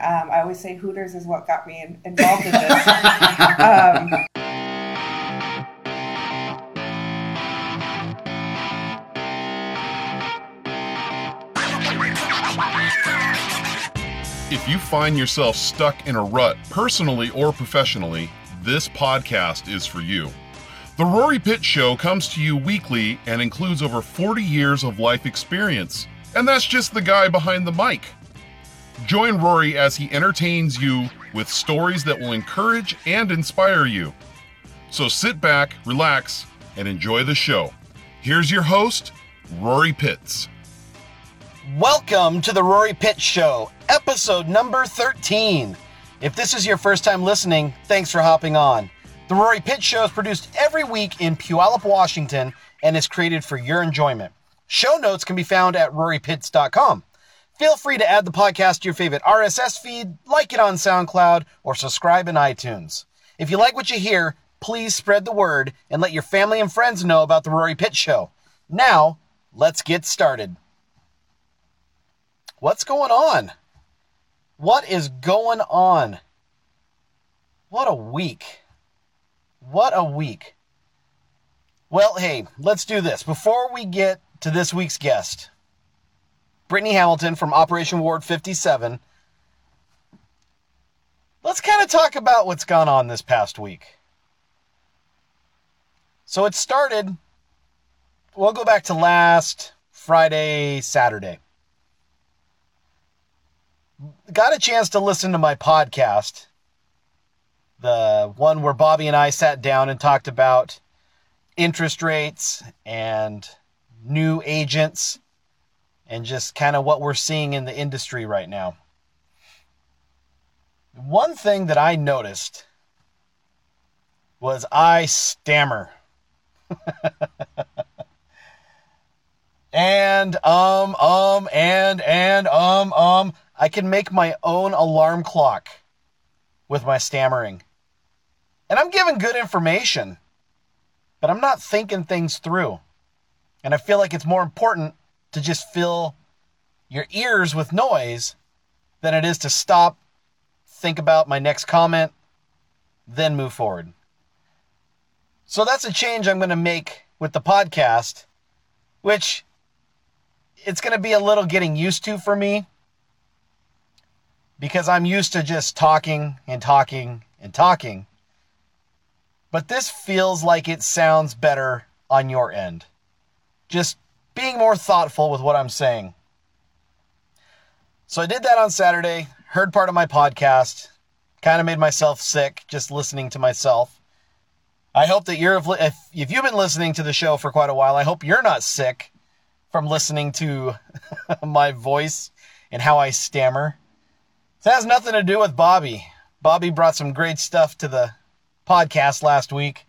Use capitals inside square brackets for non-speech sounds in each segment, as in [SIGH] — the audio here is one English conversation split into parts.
Um, I always say Hooters is what got me in, involved in this. [LAUGHS] um, If you find yourself stuck in a rut, personally or professionally, this podcast is for you. The Rory Pitts Show comes to you weekly and includes over 40 years of life experience. And that's just the guy behind the mic. Join Rory as he entertains you with stories that will encourage and inspire you. So sit back, relax, and enjoy the show. Here's your host, Rory Pitts. Welcome to the Rory Pitts Show, episode number 13. If this is your first time listening, thanks for hopping on. The Rory Pitts Show is produced every week in Puyallup, Washington, and is created for your enjoyment. Show notes can be found at rorypitts.com. Feel free to add the podcast to your favorite RSS feed, like it on SoundCloud, or subscribe in iTunes. If you like what you hear, please spread the word and let your family and friends know about the Rory Pitts Show. Now, let's get started. What's going on? What is going on? What a week. What a week. Well, hey, let's do this. Before we get to this week's guest, Brittney Hamilton from Operation Ward 57, let's kind of talk about what's gone on this past week. So it started, we'll go back to last Friday, Saturday. Got a chance to listen to my podcast, the one where Bobby and I sat down and talked about interest rates and new agents and just kind of what we're seeing in the industry right now. One thing that I noticed was I stammer. [LAUGHS] and um um and and um um I can make my own alarm clock with my stammering. And I'm giving good information, but I'm not thinking things through. And I feel like it's more important to just fill your ears with noise than it is to stop, think about my next comment, then move forward. So that's a change I'm going to make with the podcast, which it's going to be a little getting used to for me because I'm used to just talking and talking and talking. But this feels like it sounds better on your end. Just being more thoughtful with what I'm saying. So I did that on Saturday, heard part of my podcast, kind of made myself sick just listening to myself. I hope that you're, if, if you've been listening to the show for quite a while, I hope you're not sick from listening to [LAUGHS] my voice and how I stammer. It has nothing to do with Bobby. Bobby brought some great stuff to the podcast last week.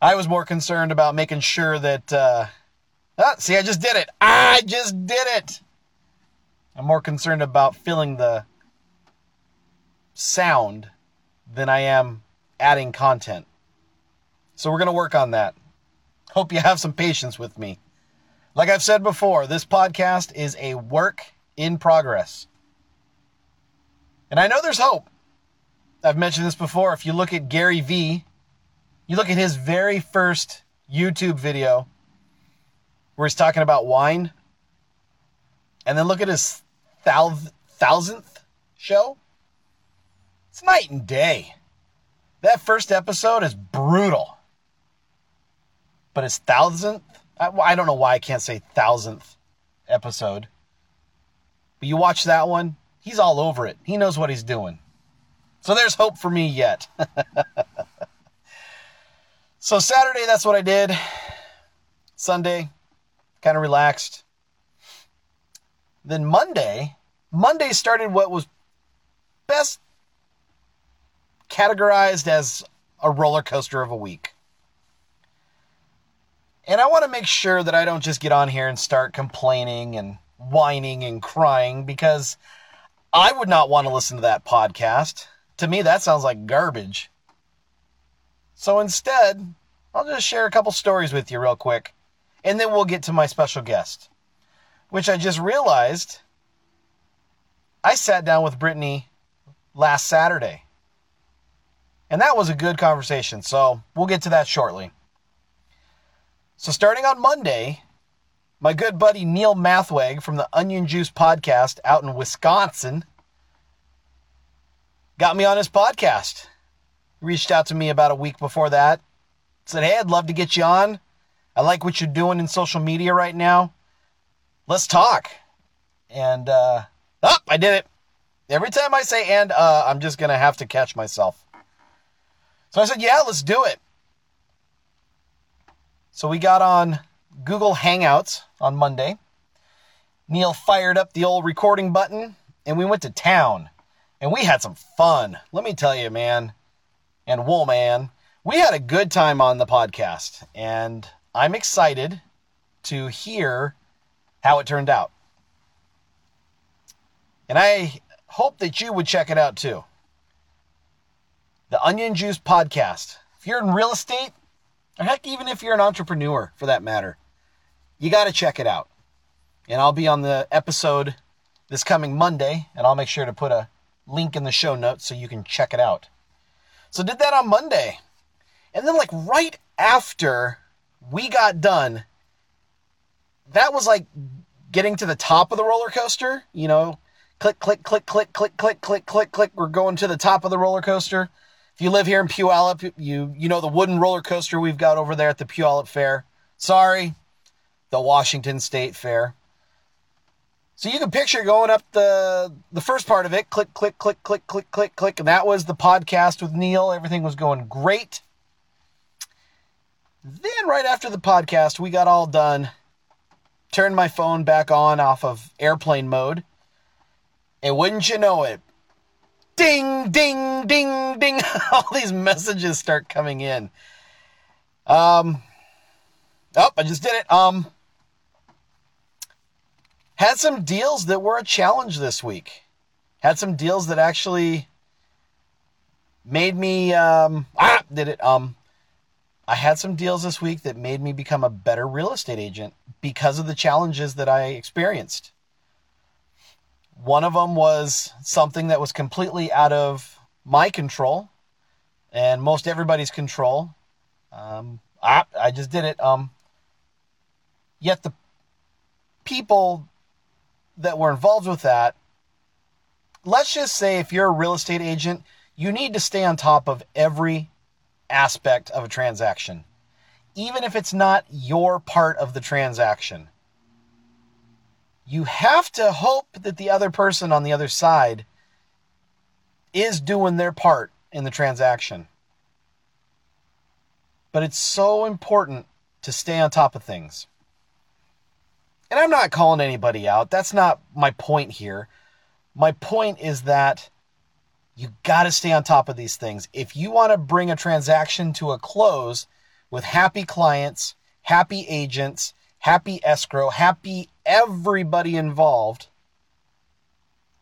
I was more concerned about making sure that. Uh, ah, see, I just did it. I just did it. I'm more concerned about filling the sound than I am adding content. So we're going to work on that. Hope you have some patience with me. Like I've said before, this podcast is a work in progress. And I know there's hope. I've mentioned this before. If you look at Gary Vee, you look at his very first YouTube video where he's talking about wine, and then look at his thousandth show. It's night and day. That first episode is brutal. But his thousandth, I don't know why I can't say thousandth episode. But you watch that one, he's all over it. He knows what he's doing. So there's hope for me yet. [LAUGHS] so Saturday, that's what I did. Sunday, kind of relaxed. Then Monday, Monday started what was best categorized as a roller coaster of a week. And I want to make sure that I don't just get on here and start complaining and whining and crying because I would not want to listen to that podcast. To me, that sounds like garbage. So instead, I'll just share a couple stories with you real quick, and then we'll get to my special guest, which I just realized I sat down with Brittney last Saturday. And that was a good conversation. So we'll get to that shortly. So, starting on Monday, my good buddy Neil Mathweg from the Onion Juice podcast out in Wisconsin got me on his podcast. Reached out to me about a week before that. Said, Hey, I'd love to get you on. I like what you're doing in social media right now. Let's talk. And, uh, oh, I did it. Every time I say and, uh, I'm just going to have to catch myself. So I said, Yeah, let's do it. So we got on Google Hangouts on Monday. Neil fired up the old recording button and we went to town. And we had some fun. Let me tell you, man, and wool man, we had a good time on the podcast. And I'm excited to hear how it turned out. And I hope that you would check it out too. The Onion Juice Podcast. If you're in real estate, or heck, even if you're an entrepreneur for that matter, you got to check it out. And I'll be on the episode this coming Monday, and I'll make sure to put a link in the show notes so you can check it out. So did that on Monday. And then like right after we got done, that was like getting to the top of the roller coaster, you know, click click click click click click click click click we're going to the top of the roller coaster. If you live here in Puyallup, you you know the wooden roller coaster we've got over there at the Puyallup Fair. Sorry, the Washington State Fair. So you can picture going up the the first part of it, click, click, click, click, click, click, click, and that was the podcast with Neil. Everything was going great. Then right after the podcast, we got all done. Turned my phone back on off of airplane mode. And wouldn't you know it, ding, ding, ding, ding, [LAUGHS] all these messages start coming in. Um, oh, I just did it. Um, had some deals that were a challenge this week. Had some deals that actually made me um ah did it um I had some deals this week that made me become a better real estate agent because of the challenges that I experienced. One of them was something that was completely out of my control and most everybody's control. Um, ah, I just did it. Um, yet the people that were involved with that, let's just say if you're a real estate agent, you need to stay on top of every aspect of a transaction, even if it's not your part of the transaction. You have to hope that the other person on the other side is doing their part in the transaction. But it's so important to stay on top of things. And I'm not calling anybody out. That's not my point here. My point is that you got to stay on top of these things. If you want to bring a transaction to a close with happy clients, happy agents, happy escrow, happy everybody involved,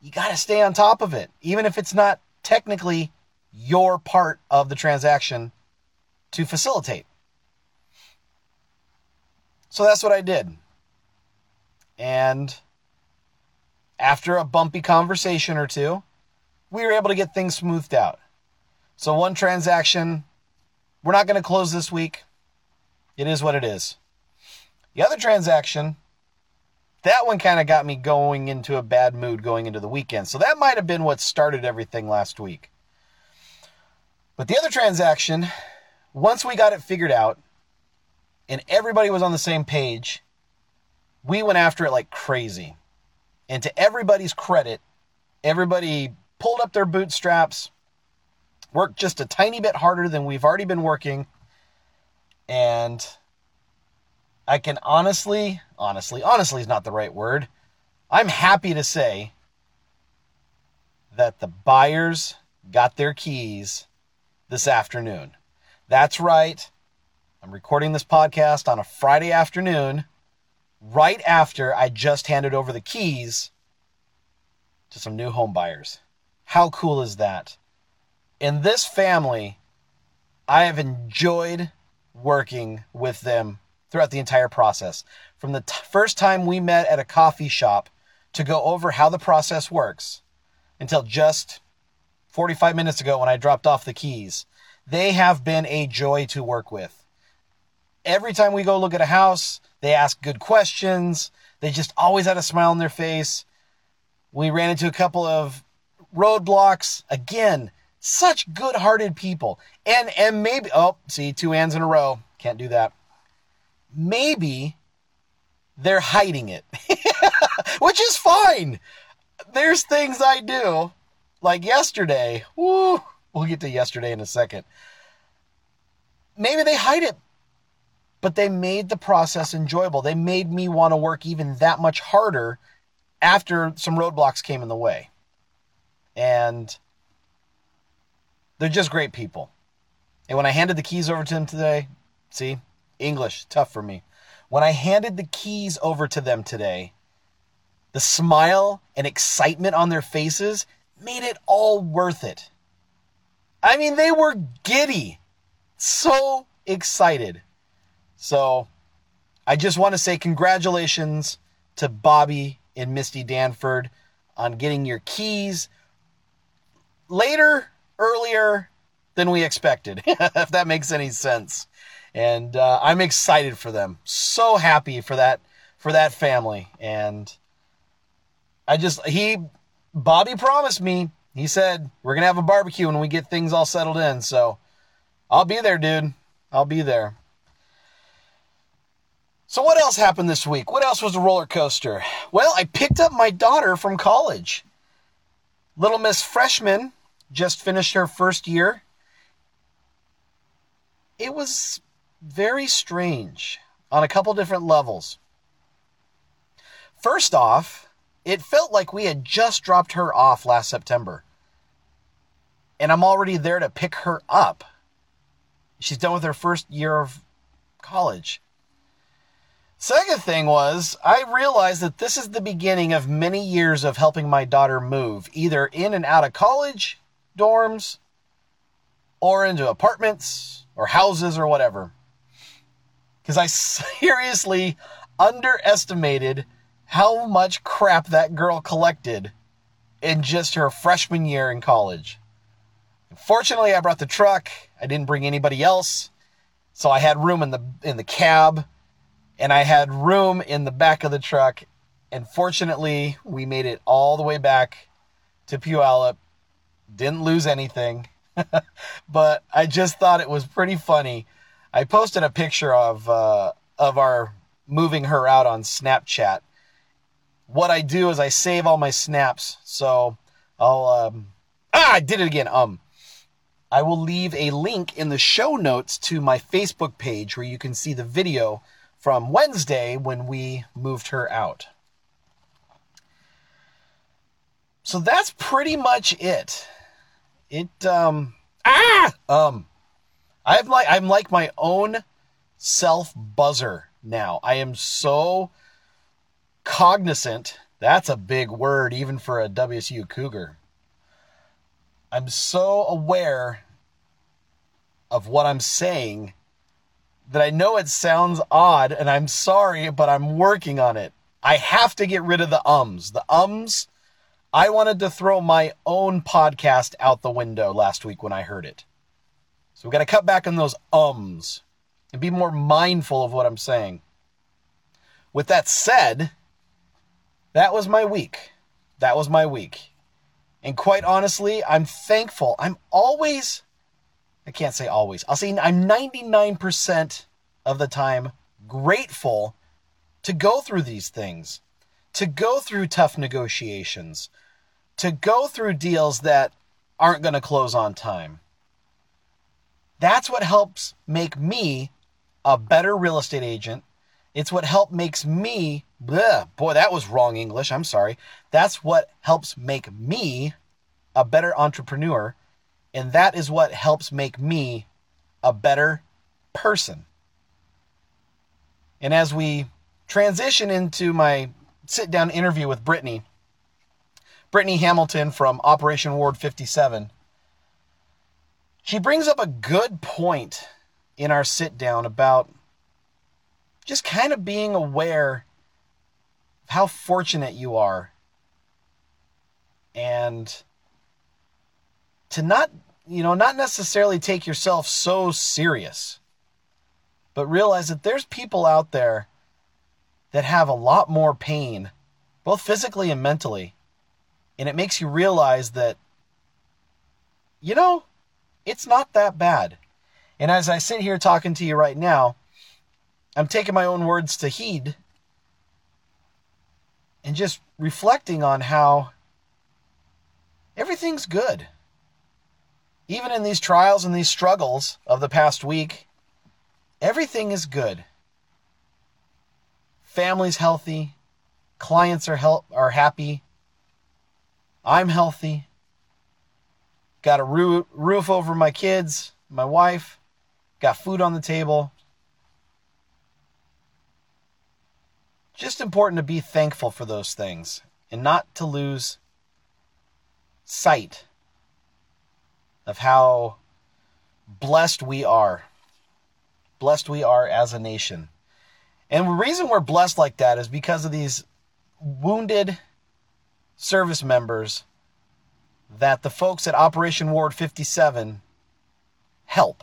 you got to stay on top of it, even if it's not technically your part of the transaction to facilitate. So that's what I did. And after a bumpy conversation or two, we were able to get things smoothed out. So, one transaction, we're not going to close this week. It is what it is. The other transaction, that one kind of got me going into a bad mood going into the weekend. So, that might have been what started everything last week. But the other transaction, once we got it figured out and everybody was on the same page, we went after it like crazy. And to everybody's credit, everybody pulled up their bootstraps, worked just a tiny bit harder than we've already been working. And I can honestly, honestly, honestly is not the right word. I'm happy to say that the buyers got their keys this afternoon. That's right. I'm recording this podcast on a Friday afternoon right after I just handed over the keys to some new home buyers. How cool is that? In this family, I have enjoyed working with them throughout the entire process. From the t- first time we met at a coffee shop to go over how the process works, until just 45 minutes ago when I dropped off the keys. They have been a joy to work with. Every time we go look at a house, they ask good questions. They just always had a smile on their face. We ran into a couple of roadblocks. Again, such good-hearted people. And and maybe oh, see two hands in a row. Can't do that. Maybe they're hiding it. [LAUGHS] Which is fine. There's things I do like yesterday. Woo, we'll get to yesterday in a second. Maybe they hide it but they made the process enjoyable. They made me want to work even that much harder after some roadblocks came in the way. And they're just great people. And when I handed the keys over to them today, see, English, tough for me. When I handed the keys over to them today, the smile and excitement on their faces made it all worth it. I mean, they were giddy, so excited. So I just want to say congratulations to Bobby and Misty Danford on getting your keys later, earlier than we expected, [LAUGHS] if that makes any sense. And uh, I'm excited for them. So happy for that for that family. And I just he Bobby promised me. He said we're gonna have a barbecue when we get things all settled in. So I'll be there, dude. I'll be there. So, what else happened this week? What else was a roller coaster? Well, I picked up my daughter from college. Little Miss Freshman just finished her first year. It was very strange on a couple different levels. First off, it felt like we had just dropped her off last September. And I'm already there to pick her up. She's done with her first year of college. Second thing was, I realized that this is the beginning of many years of helping my daughter move, either in and out of college dorms, or into apartments, or houses, or whatever. Because I seriously underestimated how much crap that girl collected in just her freshman year in college. Fortunately, I brought the truck. I didn't bring anybody else, so I had room in the in the cab and I had room in the back of the truck. And fortunately, we made it all the way back to Puyallup. Didn't lose anything, [LAUGHS] but I just thought it was pretty funny. I posted a picture of uh, of our moving her out on Snapchat. What I do is I save all my snaps, so I'll um, ah I did it again um. I will leave a link in the show notes to my Facebook page where you can see the video from Wednesday when we moved her out. So that's pretty much it. It um ah um I'm like I'm like my own self buzzer now. I am so cognizant. That's a big word even for a WSU Cougar. I'm so aware of what I'm saying that I know it sounds odd and I'm sorry, but I'm working on it. I have to get rid of the ums. The ums, I wanted to throw my own podcast out the window last week when I heard it. So we got to cut back on those ums and be more mindful of what I'm saying. With that said, that was my week. That was my week. And quite honestly, I'm thankful. I'm always I can't say always. I'll say I'm 99% of the time grateful to go through these things, to go through tough negotiations, to go through deals that aren't going to close on time. That's what helps make me a better real estate agent. It's what help makes me, bleh, boy, that was wrong English. I'm sorry. That's what helps make me a better entrepreneur and that is what helps make me a better person. And as we transition into my sit down interview with Brittney, Brittney Hamilton from Operation Ward 57, she brings up a good point in our sit down about just kind of being aware of how fortunate you are and to not, you know, not necessarily take yourself so serious, but realize that there's people out there that have a lot more pain, both physically and mentally. And it makes you realize that, you know, it's not that bad. And as I sit here talking to you right now, I'm taking my own words to heed and just reflecting on how everything's good. Even in these trials and these struggles of the past week, everything is good. Family's healthy, clients are hel- are happy. I'm healthy. Got a roo- roof over my kids, my wife, got food on the table. Just important to be thankful for those things and not to lose sight of how blessed we are. Blessed we are as a nation. And the reason we're blessed like that is because of these wounded service members that the folks at Operation Ward 57 help,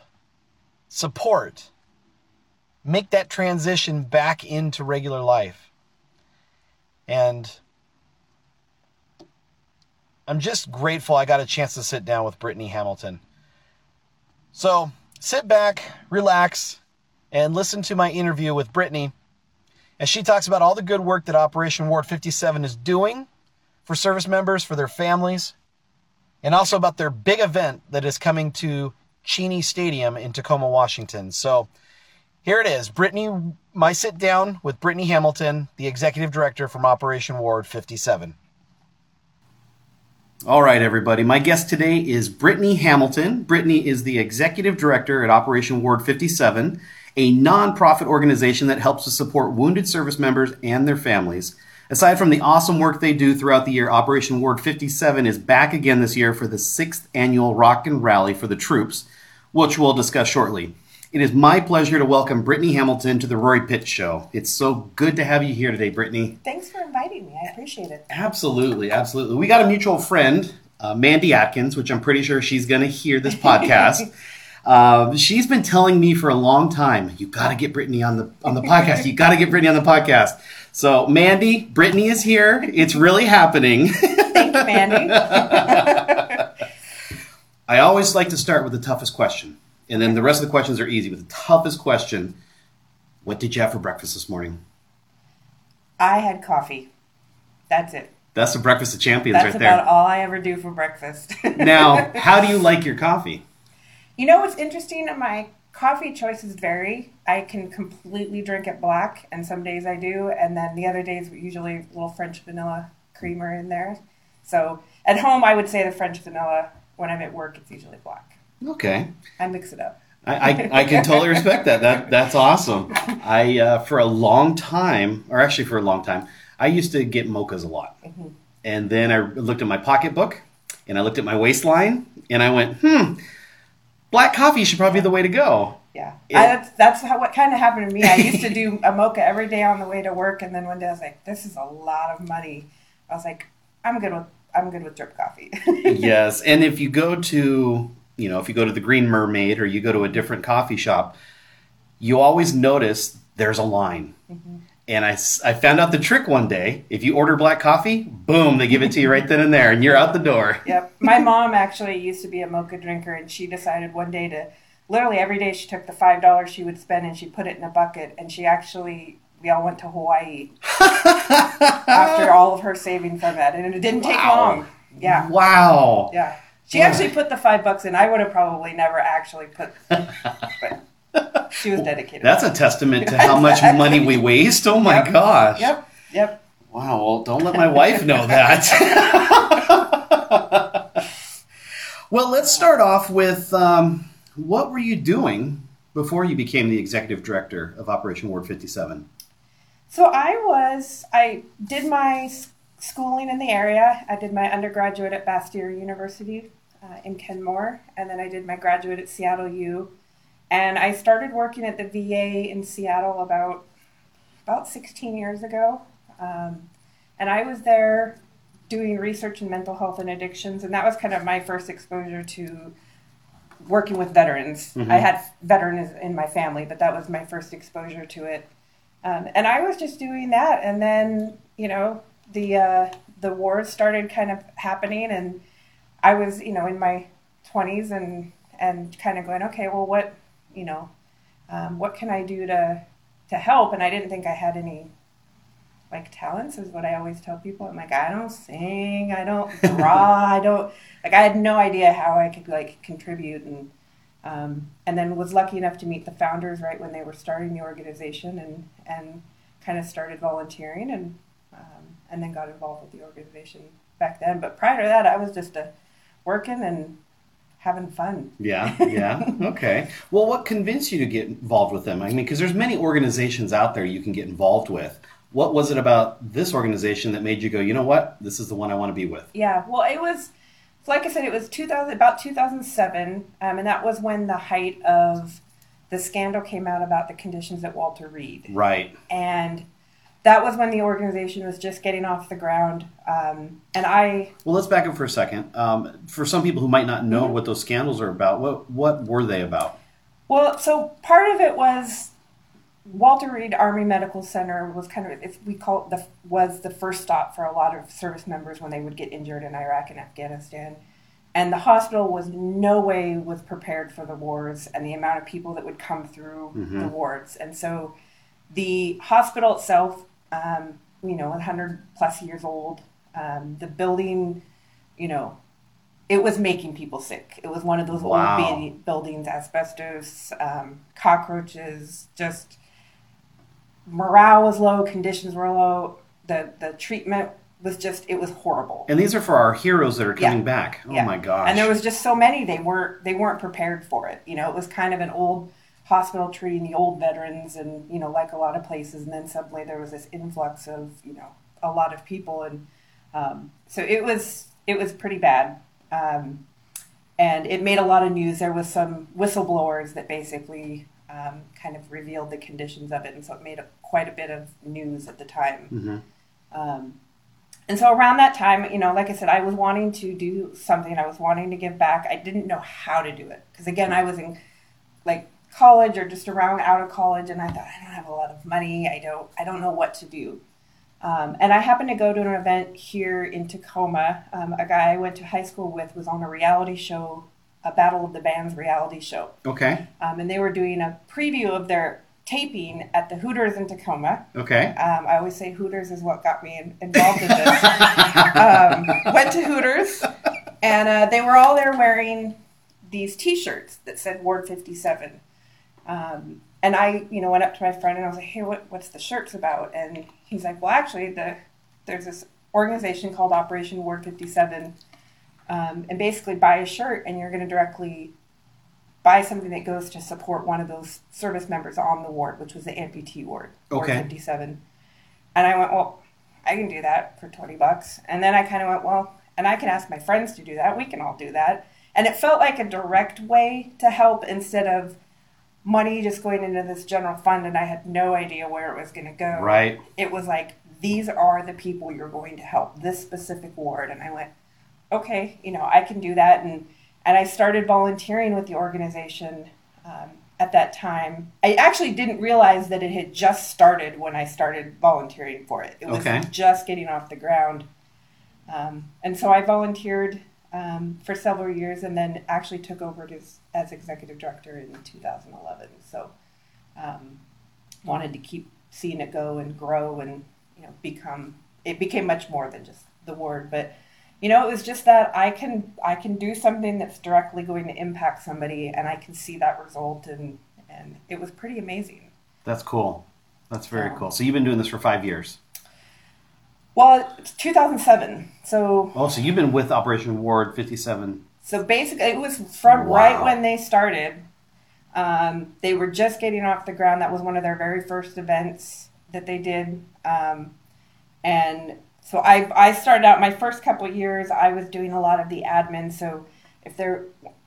support, make that transition back into regular life. And I'm just grateful I got a chance to sit down with Brittney Hamilton. So sit back, relax, and listen to my interview with Brittney as she talks about all the good work that Operation Ward 57 is doing for service members, for their families, and also about their big event that is coming to Cheney Stadium in Tacoma, Washington. So here it is Brittney, my sit down with Brittney Hamilton, the executive director from Operation Ward 57. All right, everybody. My guest today is Brittney Hamilton. Brittney is the executive director at Operation Ward 57, a nonprofit organization that helps to support wounded service members and their families. Aside from the awesome work they do throughout the year, Operation Ward 57 is back again this year for the sixth annual Rock and Rally for the troops, which we'll discuss shortly. It is my pleasure to welcome Brittney Hamilton to the Rory Pitts Show. It's so good to have you here today, Brittney. Thanks for inviting me. I appreciate it. Absolutely, absolutely. We got a mutual friend, uh, Mandi Atkins, which I'm pretty sure she's going to hear this [LAUGHS] podcast. Uh, she's been telling me for a long time, "You got to get Brittney on the on the podcast. You got to get Brittney on the podcast." So, Mandi, Brittney is here. It's really happening. Thank you, Mandi. [LAUGHS] I always like to start with the toughest question, and then the rest of the questions are easy. But the toughest question: What did you have for breakfast this morning? I had coffee. That's it. That's the breakfast of champions That's right about there. all I ever do for breakfast. [LAUGHS] Now, how do you like your coffee? You know what's interesting? My coffee choices vary. I can completely drink it black, and some days I do, and then the other days usually a little French vanilla creamer in there. So at home, I would say the French vanilla. When I'm at work, it's usually black. Okay. I mix it up. I, I, I can totally respect that. That that's awesome. I uh, for a long time, or actually for a long time, I used to get mochas a lot, and then I looked at my pocketbook, and I looked at my waistline, and I went, hmm, black coffee should probably be the way to go. Yeah, Yeah. I, that's that's how what kind of happened to me. I used to do [LAUGHS] a mocha every day on the way to work, and then one day I was like, "This is a lot of money." I was like, "I'm good with I'm good with drip coffee." [LAUGHS] yes, and if you go to you know if you go to the Green Mermaid or you go to a different coffee shop, you always notice there's a line. Mm-hmm. And I, I found out the trick one day. If you order black coffee, boom, they give it to you right then and there, and you're out the door. [LAUGHS] yep. My mom actually used to be a mocha drinker, and she decided one day to literally every day she took the five dollars she would spend and she put it in a bucket, and she actually we all went to Hawaii [LAUGHS] after all of her saving from that, and it didn't take Wow. long. Yeah, Wow. yeah. She actually put the five bucks in. I would have probably never actually put. [LAUGHS] But [LAUGHS] she was dedicated. That's a testament to how much money we waste. Oh my Yep. gosh. Yep. Yep. Wow. Well, don't let my wife know that. [LAUGHS] well, let's start off with um, what were you doing before you became the executive director of Operation Ward 57? So I was, I did my schooling in the area. I did my undergraduate at Bastyr University uh, in Kenmore, and then I did my graduate at Seattle U. And I started working at the VA in Seattle about about 16 years ago. Um, and I was there doing research in mental health and addictions, and that was kind of my first exposure to working with veterans. Mhm. I had veterans in my family, but that was my first exposure to it. Um, and I was just doing that, and then you know the uh, the wars started kind of happening, and I was you know in my twenties and and kind of going, okay, well, what you know, um, what can I do to to help? And I didn't think I had any like talents is what I always tell people. I'm like, I don't sing, I don't [LAUGHS] draw, I don't like I had no idea how I could like contribute and um, and then was lucky enough to meet the founders right when they were starting the organization and and kind of started volunteering and um, and then got involved with the organization back then. But prior to that, I was just a working and having fun. Yeah, [LAUGHS] yeah. Okay. Well, what convinced you to get involved with them? I mean, because there's many organizations out there you can get involved with. What was it about this organization that made you go, you know what, this is the one I want to be with? Yeah, well, it was like I said, it was 2000 about 2007, um, and that was when the height of the scandal came out about the conditions at Walter Reed, Right. and that was when the organization was just getting off the ground. Um, and I, Well, let's back up for a second. Um, for some people who might not know what those scandals are about, what what were they about? well, so part of it was Walter Reed Army Medical Center was kind of, if we call it the, was the first stop for a lot of service members when they would get injured in Iraq and Afghanistan. And the hospital was no way was prepared for the wars and the amount of people that would come through the wards. And so the hospital itself, um, you know, 100 plus years old, um, the building, you know, it was making people sick. It was one of those Wow. old bu- buildings, asbestos, um, cockroaches, just morale was low, conditions were low. The the treatment was just it was horrible. And these are for our heroes that are coming Yeah. back. Oh Yeah. my gosh. And there was just so many they weren't they weren't prepared for it. You know, it was kind of an old hospital treating the old veterans and you know like a lot of places. And then suddenly there was this influx of you know a lot of people. And um, so it was it was pretty bad. Um, and it made a lot of news. There was some whistleblowers that basically um, kind of revealed the conditions of it. And so it made a, quite a bit of news at the time. Mhm. um, and so around that time, you know, like I said, I was wanting to do something. I was wanting to give back. I didn't know how to do it. Because again, I was in like college or just around out of college, and I thought I don't have a lot of money. I don't. I don't know what to do. Um, and I happened to go to an event here in Tacoma. Um, a guy I went to high school with was on a reality show, a Battle of the Bands reality show, Okay. um, and they were doing a preview of their taping at the Hooters in Tacoma. Okay. Um, I always say Hooters is what got me in, involved in this. um, went to Hooters, and uh, they were all there wearing these T-shirts that said Ward 57. Um, and I, you know, went up to my friend and I was like, "Hey, what, what's the shirts about?" And he's like, "Well, actually, the there's this organization called Operation Ward 57, um, and basically buy a shirt and you're going to directly buy something that goes to support one of those service members on the ward, which was the amputee ward, Ward Okay. 57." And I went, "Well, I can do that for 20 bucks." And then I kind of went, "Well, and I can ask my friends to do that. We can all do that." And it felt like a direct way to help instead of money just going into this general fund and I had no idea where it was going to go. Right. It was like these are the people you're going to help, this specific ward and I went, "Okay, you know, I can do that." And and I started volunteering with the organization um, at that time. I actually didn't realize that it had just started when I started volunteering for it. It was Okay. just getting off the ground. Um, and so I volunteered um, for several years and then actually took over as, as executive director in 2011. So um, wanted to keep seeing it go and grow and you know become it became much more than just the word but you know it was just that i can i can do something that's directly going to impact somebody and i can see that result and and it was pretty amazing That's cool. That's very cool. So you've been doing this for five years. Well it's 2007 so Oh, so you've been with Operation Ward 57. So basically, it was from Wow. right when they started. Um, they were just getting off the ground. That was one of their very first events that they did. Um, and so I, I started out my first couple of years. I was doing a lot of the admin. So if there,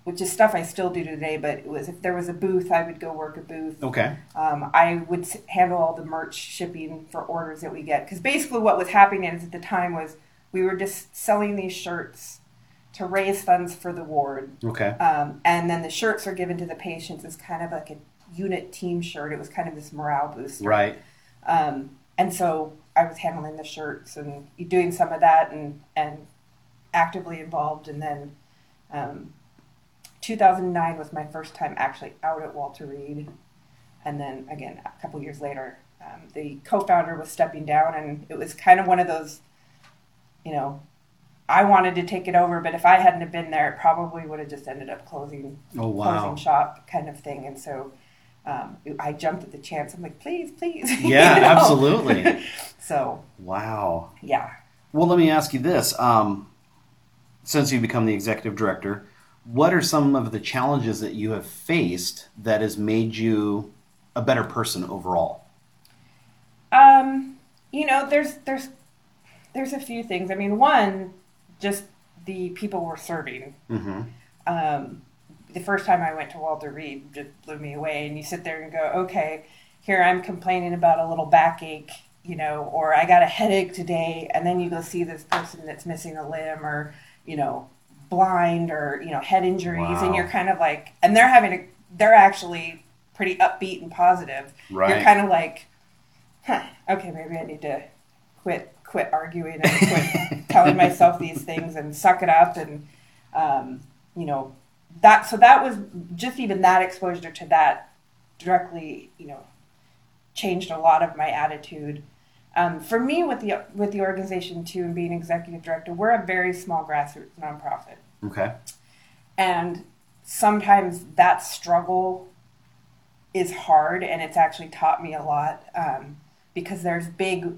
which is stuff I still do today, but it was if there was a booth, I would go work a booth. Okay. Um, I would handle all the merch shipping for orders that we get because basically what was happening is at the time was we were just selling these shirts to raise funds for the ward. Okay. Um, and then the shirts are given to the patients as kind of like a unit team shirt. It was kind of this morale booster. Right. Um, and so I was handling the shirts and doing some of that and, and actively involved. And then um, 2009 was my first time actually out at Walter Reed. And then again, a couple years later, um, the co founder was stepping down, and it was kind of one of those, you know, I wanted to take it over, but if I hadn't have been there, it probably would have just ended up closing, Oh wow. closing shop kind of thing. And so um, I jumped at the chance. I'm like, please, please. [LAUGHS] you Yeah, know? absolutely. [LAUGHS] So Wow. yeah, Well, let me ask you this. Um, since you've become the executive director, what are some of the challenges that you have faced that has made you a better person overall? um, you know, there's there's there's a few things. I mean, one, just the people we're serving. Mm-hmm. um, the first time I went to Walter Reed just blew me away. And you sit there and go, okay, here I'm complaining about a little backache, you know, or I got a headache today, and then you go see this person that's missing a limb or, you know, blind or you know head injuries, Wow. and you're kind of like, and they're having a, they're actually pretty upbeat and positive. Right. You're kind of like, huh, okay, maybe I need to quit quit arguing and quit [LAUGHS] telling myself these things and suck it up and um, you know that so that was just even that exposure to that directly you know changed a lot of my attitude um, for me with the with the organization too and being executive director we're a very small grassroots nonprofit. Okay. and sometimes that struggle is hard and it's actually taught me a lot um, because there's big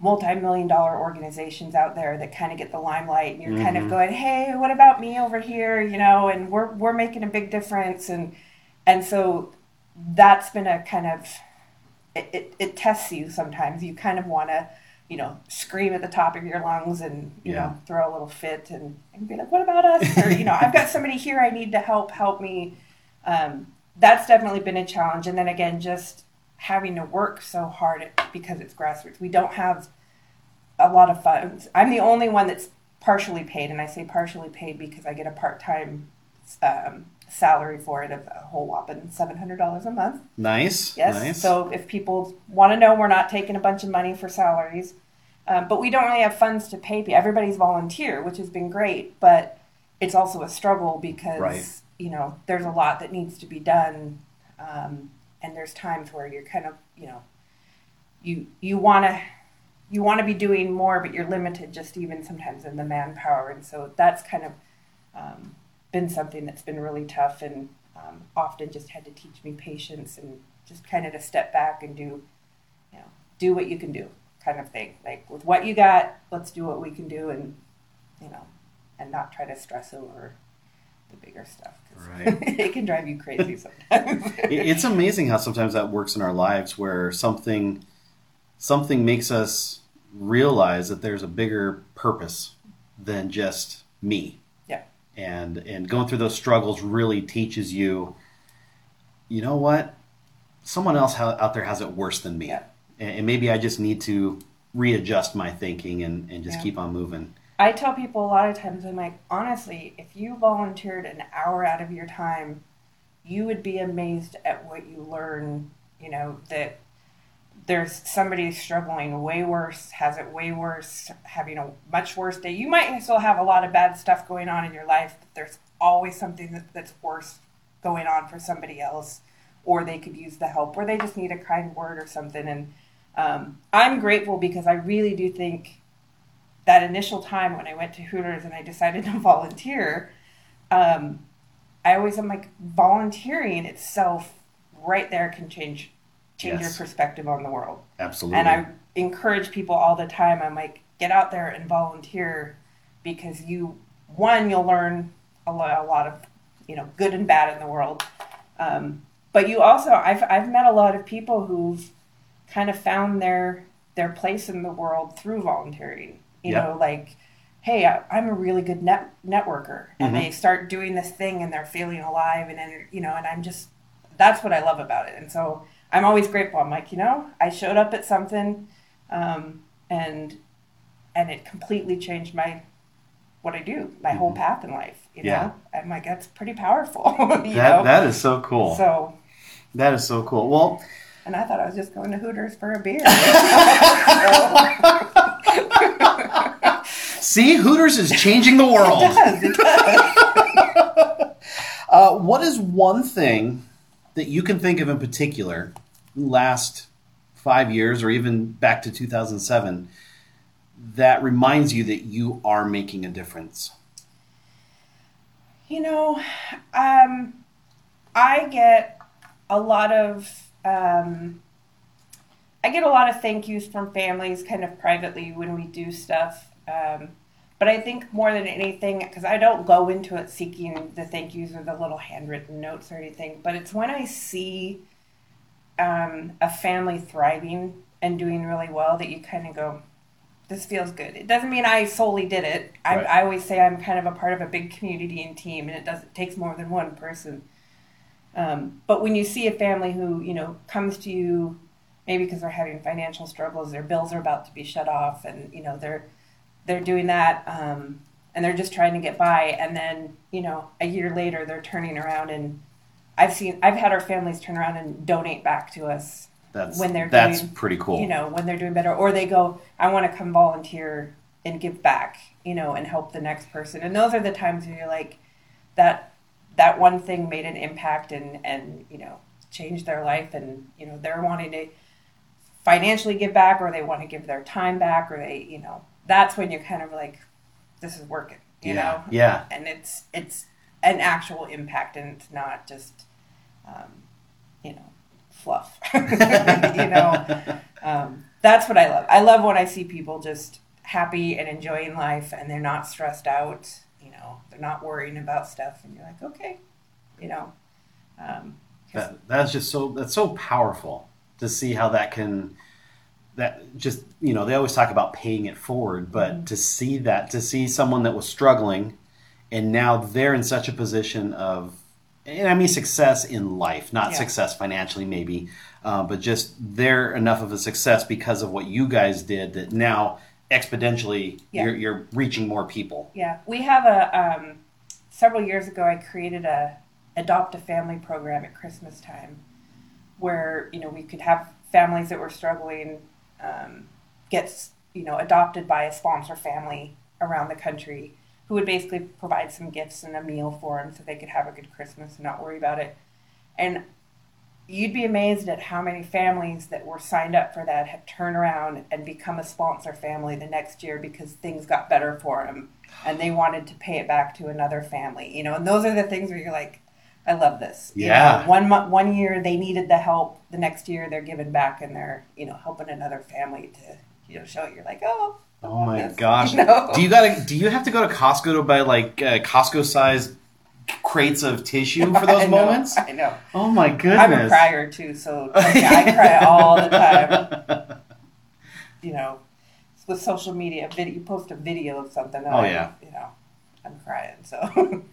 multi-million dollar organizations out there that kind of get the limelight and you're kind of going hey what about me over here? You know and we're we're making a big difference and and so that's been a kind of it, it, it tests you sometimes. You kind of want to you know scream at the top of your lungs and you Yeah. know throw a little fit and, and be like what about us? Or you know i've got somebody here i need to help help me. Um, that's definitely been a challenge. And then again just having to work so hard because it's grassroots. We don't have a lot of funds. I'm the only one that's partially paid and i say partially paid because i get a part-time um, salary for it of a whole whopping $700 a month Nice. Yes. Nice. So if people want to know, we're not taking a bunch of money for salaries, um, but we don't really have funds to pay people. Everybody's volunteer, which has been great, but it's also a struggle because Right. you know there's a lot that needs to be done, um, and there's times where you're kind of you know you you want to you want to be doing more, but you're limited just even sometimes in the manpower, and so that's kind of um, been something that's been really tough and um, often just had to teach me patience and just kind of to step back and do, you know, do what you can do kind of thing. Like with what you got, let's do what we can do and, you know, and not try to stress over the bigger stuff. Right. [LAUGHS] it can drive you crazy [LAUGHS] sometimes. It's amazing how sometimes that works in our lives where something something makes us realize that there's a bigger purpose than just me. And and going through those struggles really teaches you you know what someone else out there has it worse than me Yeah. and, and maybe i just need to readjust my thinking and, and just Yeah. keep on moving I tell people a lot of times, I'm like, honestly, if you volunteered an hour out of your time, you would be amazed at what you learn. You know, that there's somebody struggling way worse, has it way worse, having a much worse day. You might still have a lot of bad stuff going on in your life, but there's always something that, that's worse going on for somebody else, or they could use the help, or they just need a kind word or something. And um, I'm grateful because I really do think that initial time when I went to Hooters and I decided to [LAUGHS] volunteer, um, I always am like volunteering itself right there can change change Yes. your perspective on the world. absolutely And I encourage people all the time. I'm like, get out there and volunteer because you one you'll learn a lot, a lot of you know good and bad in the world. Um, but you also I've I've met a lot of people who've kind of found their their place in the world through volunteering. You Yeah. know, like, hey, I, I'm a really good net networker, and Mhm. they start doing this thing, and they're feeling alive, and then you know, and I'm just that's what I love about it, and so I'm always grateful. I'm like, you know, I showed up at something, um, and and it completely changed my what I do, my whole Mm-hmm. path in life. You Yeah. know, I'm like that's pretty powerful. [LAUGHS] That know, that is so cool. so. that is so cool. Well, And I thought I was just going to Hooters for a beer. [LAUGHS] [LAUGHS] see, Hooters is changing the world. Uh, what is one thing that you can think of in particular, last five years or even back to 2007, that reminds you that you are making a difference? You know, um, I get a lot of um, I get a lot of thank yous from families, kind of privately when we do stuff. Um, but I think more than anything, because I don't go into it seeking the thank yous or the little handwritten notes or anything, but it's when I see um, a family thriving and doing really well that you kind of go, this feels good. It doesn't mean I solely did it. I, Right. I always say I'm kind of a part of a big community and team, and it does it takes more than one person. Um, but when you see a family who you know comes to you, maybe because they're having financial struggles, their bills are about to be shut off, and you know they're they're doing that, um, and they're just trying to get by, and then you know a year later they're turning around and I've seen I've had our families turn around and donate back to us That's When they're that's doing, pretty cool. you know, when they're doing better, or they go, I want to come volunteer and give back, you know, and help the next person. And those are the times where you're like, that that one thing made an impact and and you know changed their life, and you know they're wanting to financially give back, or they want to give their time back, or they, you know, that's when you're kind of like, this is working, you yeah, know, yeah, and it's it's an actual impact, and it's not just, um, you know, fluff. [LAUGHS] you know, um, that's what I love. I love when I see people just happy and enjoying life, and they're not stressed out. You know, they're not worrying about stuff, and you're like, okay, you know. Um, That, that's just so that's so powerful to see how that can that just you know they always talk about paying it forward but Mm-hmm. to see that to see someone that was struggling and now they're in such a position of and i mean success in life not Yeah. success financially maybe uh, but just they're enough of a success because of what you guys did that now exponentially Yeah. you're, you're reaching more people Yeah, we have a um, several years ago. I created a adopt a family program at Christmas time, where you know we could have families that were struggling um, get you know adopted by a sponsor family around the country who would basically provide some gifts and a meal for them so they could have a good Christmas and not worry about it. And you'd be amazed at how many families that were signed up for that have turned around and become a sponsor family the next year because things got better for them and they wanted to pay it back to another family you know and those are the things where you're like i love this You Yeah. know, one month one year they needed the help the next year they're giving back and they're you know helping another family to you know show it. you're like oh oh my this," [LAUGHS] gosh know? do you gotta do you have to go to costco to buy like uh, costco sized crates of tissue for [LAUGHS] those I know, moments i know oh my goodness i'm a crier too so me, i [LAUGHS] cry all the time you know, with social media, video, you post a video of something. and Oh, I'm, yeah. you know, I'm crying. So,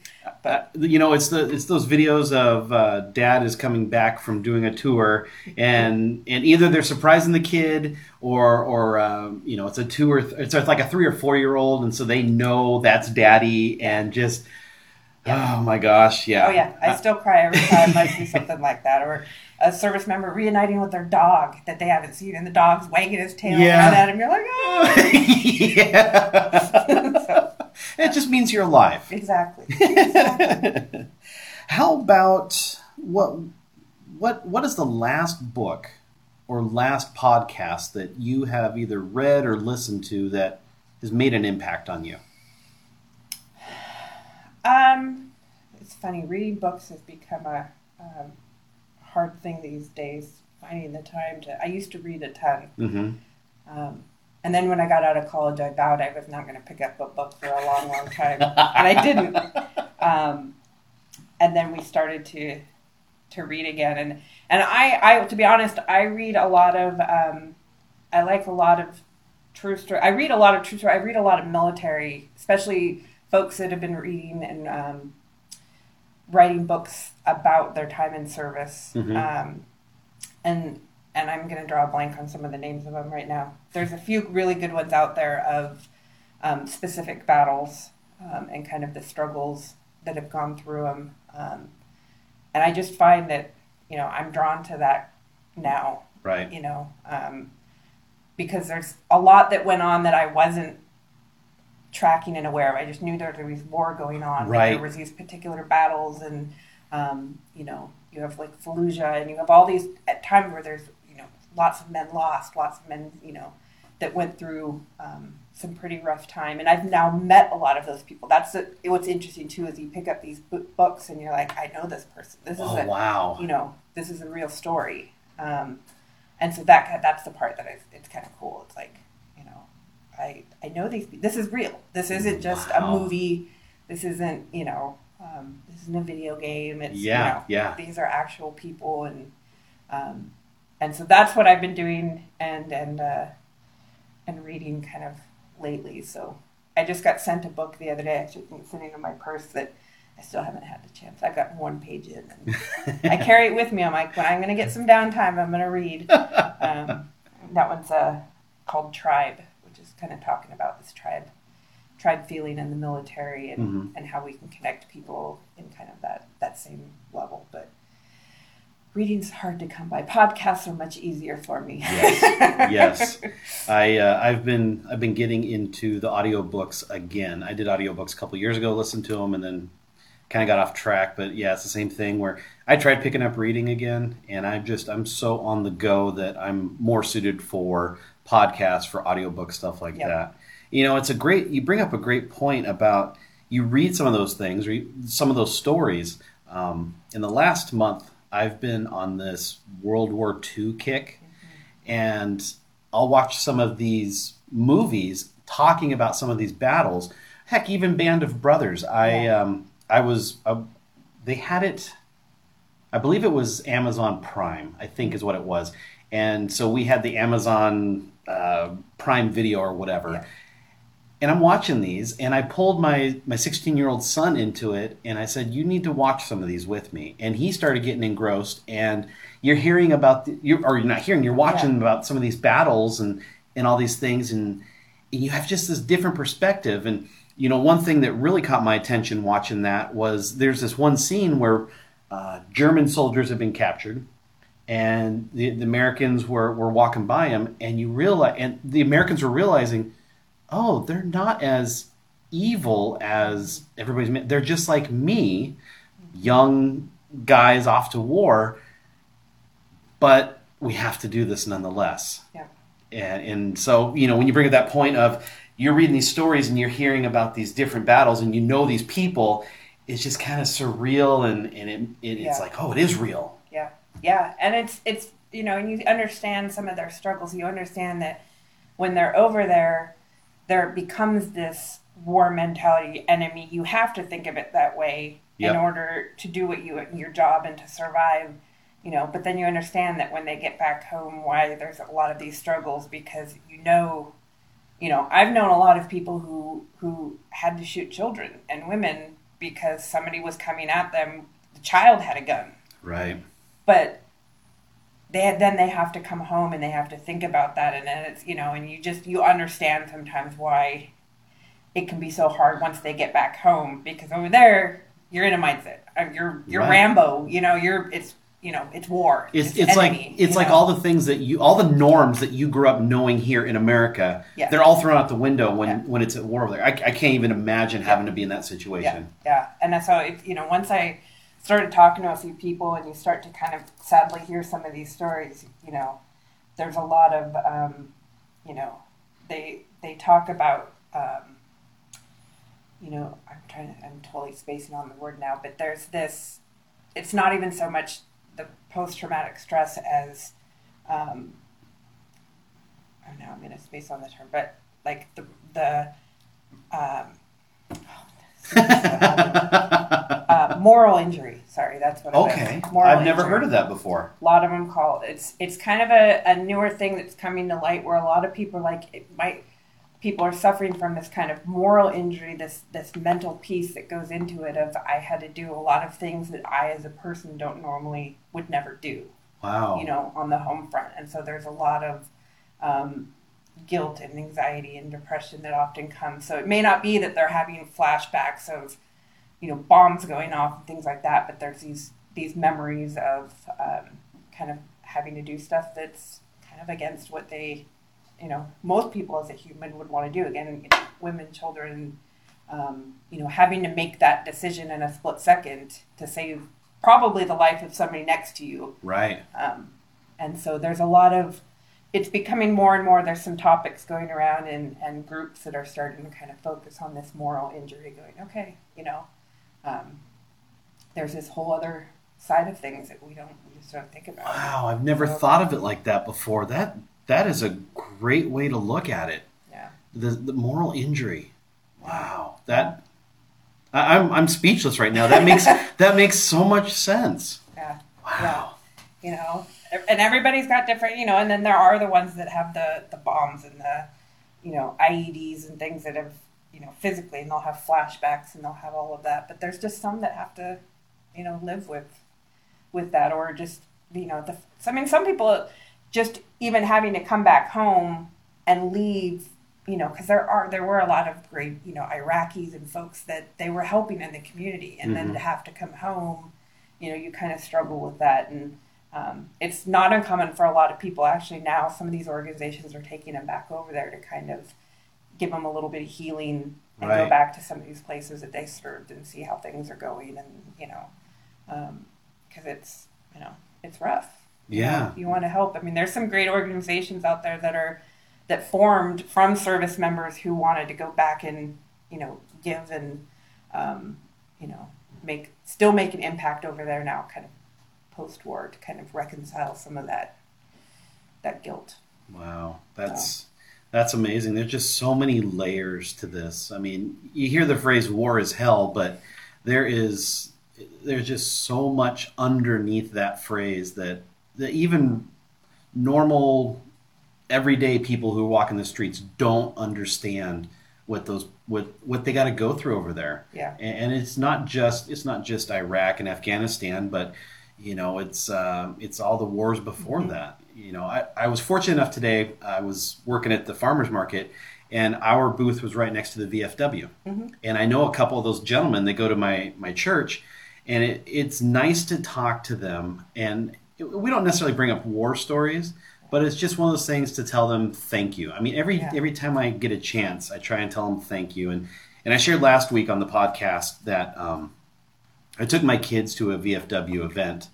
Uh, you know, it's the it's those videos of uh, dad is coming back from doing a tour, and and either they're surprising the kid, or or um, you know, it's a two or th- it's like a three or four year old, and so they know that's daddy, and just Yeah. oh my gosh, yeah, oh yeah, I still cry every time I see [LAUGHS] something like that, or a service member reuniting with their dog that they haven't seen, and the dog's wagging his tail Yeah. around at him. You're like, oh, [LAUGHS] yeah. [LAUGHS] it just means you're alive. [LAUGHS] exactly. How about what what what is the last book or last podcast that you have either read or listened to that has made an impact on you? Um, it's funny. Reading books has become a um, hard thing these days. Finding the time to. I used to read a ton. Mm-hmm. Um, and then when I got out of college, I vowed I was not going to pick up a book for a long, long time, and I didn't. [LAUGHS] Um, and then we started to to read again, and and I, I to be honest, I read a lot of. Um, I like a lot of true story. I read a lot of true story. I read a lot of military, especially folks that have been reading and um, writing books about their time in service. Mhm. Um, and and I'm going to draw a blank on some of the names of them right now. There's a few really good ones out there of um, specific battles um, and kind of the struggles that have gone through them. Um, and I just find that, you know, I'm drawn to that now, Right. you know, um, because there's a lot that went on that I wasn't tracking and aware of. I just knew there was war going on. Right. There was these particular battles, and um, you know, you have like Fallujah, and you have all these at times where there's lots of men lost, lots of men you know that went through um, some pretty rough time. And I've now met a lot of those people. That's the, what's interesting too is you pick up these books and you're like, I know this person. This is Oh a, wow. you know, this is a real story. Um, and so that that's the part that is it's kind of cool. It's like, you know, I I know these. This is real. This isn't just Wow. a movie. This isn't you know, um, this isn't a video game. It's Yeah, you know, yeah. These are actual people, and um, and so that's what I've been doing and and uh, and reading kind of lately. So I just got sent a book the other day. Actually, it's sitting in my purse that. I still haven't had the chance. I've got one page in, and I [LAUGHS] carry it with me. I'm like, when I'm going to get some downtime, I'm going to read. Um, that one's uh, called Tribe, which is kind of talking about this tribe, tribe feeling in the military, and, Mhm. and how we can connect people in kind of that that same level. Reading's hard to come by. Podcasts are much easier for me. Yes, [LAUGHS] yes. I uh, I've been I've been getting into the audiobooks again. I did audiobooks a couple years ago, listened to them, and then kind of got off track. But yeah, it's the same thing where I tried picking up reading again, and I'm just I'm so on the go that I'm more suited for podcasts, for audiobook stuff like Yep. that. You know, it's a great. You bring up a great point about you read some of those things, or you, some of those stories. Um, in the last month, I've been on this World War II kick, and I'll watch some of these movies talking about some of these battles. Heck, even Band of Brothers. I Yeah. um, I was uh, they had it. I believe it was Amazon Prime. I think is what it was, and so we had the Amazon uh, Prime Video or whatever. Yeah. And I'm watching these, and I pulled my my 16 year old son into it, and I said, "You need to watch some of these with me." And he started getting engrossed. And you're hearing about, the, you or you're not hearing, you're watching Yeah. about some of these battles and and all these things, and, and you have just this different perspective. And you know, one thing that really caught my attention watching that was there's this one scene where uh, German soldiers have been captured, and the, the Americans were, were walking by them, and you realize, and the Americans were realizing, oh, they're not as evil as everybody's. ma- They're just like me, young guys off to war, but we have to do this nonetheless. Yeah. And, and so, you know, when you bring up that point of you're reading these stories and you're hearing about these different battles and you know these people, it's just kind of surreal and, and it, it, Yeah. it's like, oh, it is real. Yeah, yeah, and it's it's you know, and you understand some of their struggles. You understand that when they're over there, there becomes this war mentality enemy. You have to think of it that way Yep. in order to do what you your job and to survive. You know, but then you understand that when they get back home, why there's a lot of these struggles because you know, you know, I've known a lot of people who who had to shoot children and women because somebody was coming at them. The child had a gun Right. but they then they have to come home and they have to think about that and then it's you know and you just you understand sometimes why it can be so hard once they get back home because over there you're in a mindset Uh, you're you're Right. rambo you know you're it's you know it's war It's, it's like enemy, it's like know? all the things that you all the norms that you grew up knowing here in America. Yeah. They're all thrown out the window when Yeah. when it's at war over there. I, I can't even imagine having to be in that yeah situation. yeah and that's how it you know once i started talking to a few people and you start to kind of sadly hear some of these stories you know there's a lot of um, you know they they talk about um, you know i'm trying to i'm totally spacing on the word now but there's this it's not even so much the post-traumatic stress as um, oh no i'm going to space on the term but like the the um, uh, [LAUGHS] moral injury. Sorry, that's what. Okay, I've never injury. heard of that before. A lot of them call it. It's it's kind of a, a newer thing that's coming to light where a lot of people are like it might people are suffering from this kind of moral injury, this this mental piece that goes into it of I had to do a lot of things that I as a person don't normally would never do Wow. you know, on the home front. And so there's a lot of um, guilt and anxiety and depression that often comes. So it may not be that they're having flashbacks of, you know, bombs going off and things like that, but there's these these memories of um, kind of having to do stuff that's kind of against what they, you know, most people as a human would want to do. Again, women, children, um, you know, having to make that decision in a split second to save probably the life of somebody next to you. Right. Um, and so there's a lot of, it's becoming more and more, there's some topics going around and, and groups that are starting to kind of focus on this moral injury, going, okay, you know, um, there's this whole other side of things that we don't, we just don't think about. Wow, I've never So- thought of it like that before. That that is a great way to look at it. Yeah. The the moral injury. Wow. That I, I'm I'm speechless right now. That makes [LAUGHS] that makes so much sense. Yeah. Wow. you know and everybody's got different you know and then there are the ones that have the the bombs and the you know ieds and things that have you know physically and they'll have flashbacks and they'll have all of that but there's just some that have to you know live with with that or just you know the i mean some people just even having to come back home and leave you know because there are there were a lot of great you know iraqis and folks that they were helping in the community and then Mhm. to have to come home you know you kind of struggle with that and um, it's not uncommon for a lot of people actually now some of these organizations are taking them back over there to kind of give them a little bit of healing and go back to some of these places that they served and see how things are going and you know because it's you know it's rough Yeah. you want to help. I mean, there's some great organizations out there that are that formed from service members who wanted to go back and you know give and um, you know make still make an impact over there now, kind of post war to kind of reconcile some of that that guilt. Wow, that's that's amazing. There's just so many layers to this. I mean, you hear the phrase "war is hell," but there is there's just so much underneath that phrase that that even normal, everyday people who walk in the streets don't understand what those what what they got to go through over there. Yeah. And, and it's not just it's not just Iraq and Afghanistan, but you know it's um, it's all the wars before that. You know, I, I was fortunate enough today. I was working at the farmers market, and our booth was right next to the VFW. And I know a couple of those gentlemen. that go to my my church, and it, it's nice to talk to them. And it- we don't necessarily bring up war stories, but it's just one of those things to tell them thank you. I mean, every Yeah. every time I get a chance, I try and tell them thank you. And and I shared last week on the podcast that um, I took my kids to a VFW event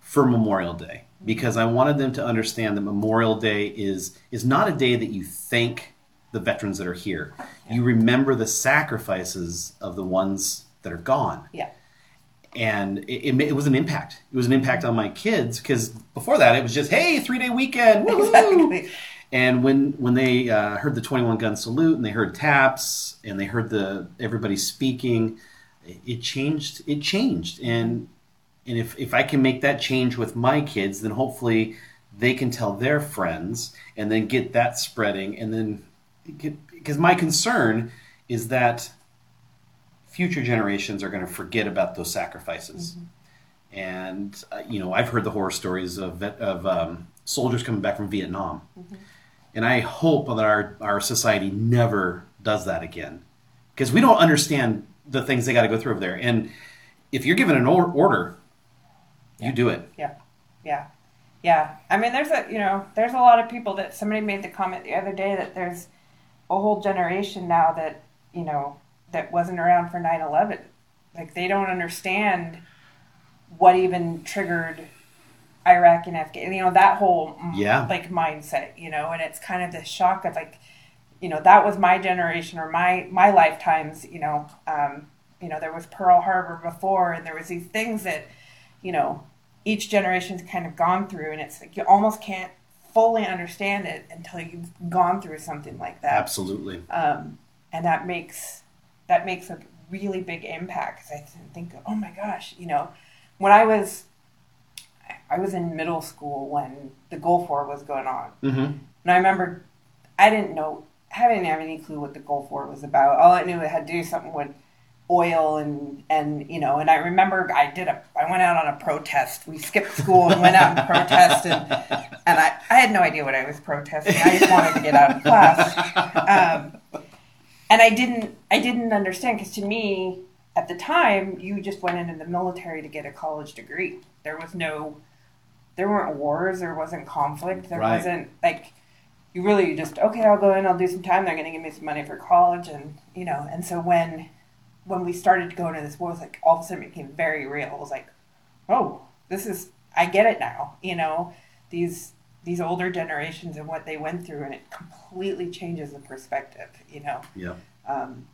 for Memorial Day because I wanted them to understand that Memorial Day is is not a day that you thank the veterans that are here. You remember the sacrifices of the ones that are gone Yeah. and it, it, it was an impact. It was an impact on my kids because before that it was just hey three day weekend, woohoo! Exactly. And when when they uh, heard the twenty one gun salute and they heard taps and they heard the everybody speaking, it, changed. It changed, and and if if I can make that change with my kids, then hopefully they can tell their friends and then get that spreading, and then because my concern is that future generations are going to forget about those sacrifices. And uh, you know, I've heard the horror stories of of um, soldiers coming back from Vietnam, and I hope that our our society never does that again, because we don't understand the things they got to go through over there. And if you're given an or- order, you do it. Yeah, yeah, yeah. I mean, there's a you know, there's a lot of people that somebody made the comment the other day that there's a whole generation now that you know that wasn't around for 9-11. Like they don't understand what even triggered Iraq and Afghanistan. You know that whole Yeah. like mindset. You know, and it's kind of the shock of like, you know, that was my generation or my my lifetimes. You know, um, you know, there was Pearl Harbor before, and there was these things that you know, each generation's kind of gone through, and it's like you almost can't fully understand it until you've gone through something like that. Absolutely. Um, and that makes that makes a really big impact because I th- think, oh my gosh, you know, when I was I was in middle school when the Gulf War was going on, hmm and I remember I didn't know, I didn't have any clue what the Gulf War was about. All I knew it had to do something with oil and and you know and I remember I did a I went out on a protest. We skipped school and went out and protested and [LAUGHS] and I, I had no idea what I was protesting. I just wanted to get out of class. Um, and I didn't I didn't understand because to me at the time you just went into the military to get a college degree. There was no there weren't wars, there wasn't conflict, there Right. wasn't like you really just okay, I'll go in, I'll do some time, they're gonna give me some money for college and you know, and so when when we started to go into this war, it was like all of a sudden it became very real. It was like, oh, this is I get it now, you know, these these older generations and what they went through and it completely changes the perspective, you know Yeah. um,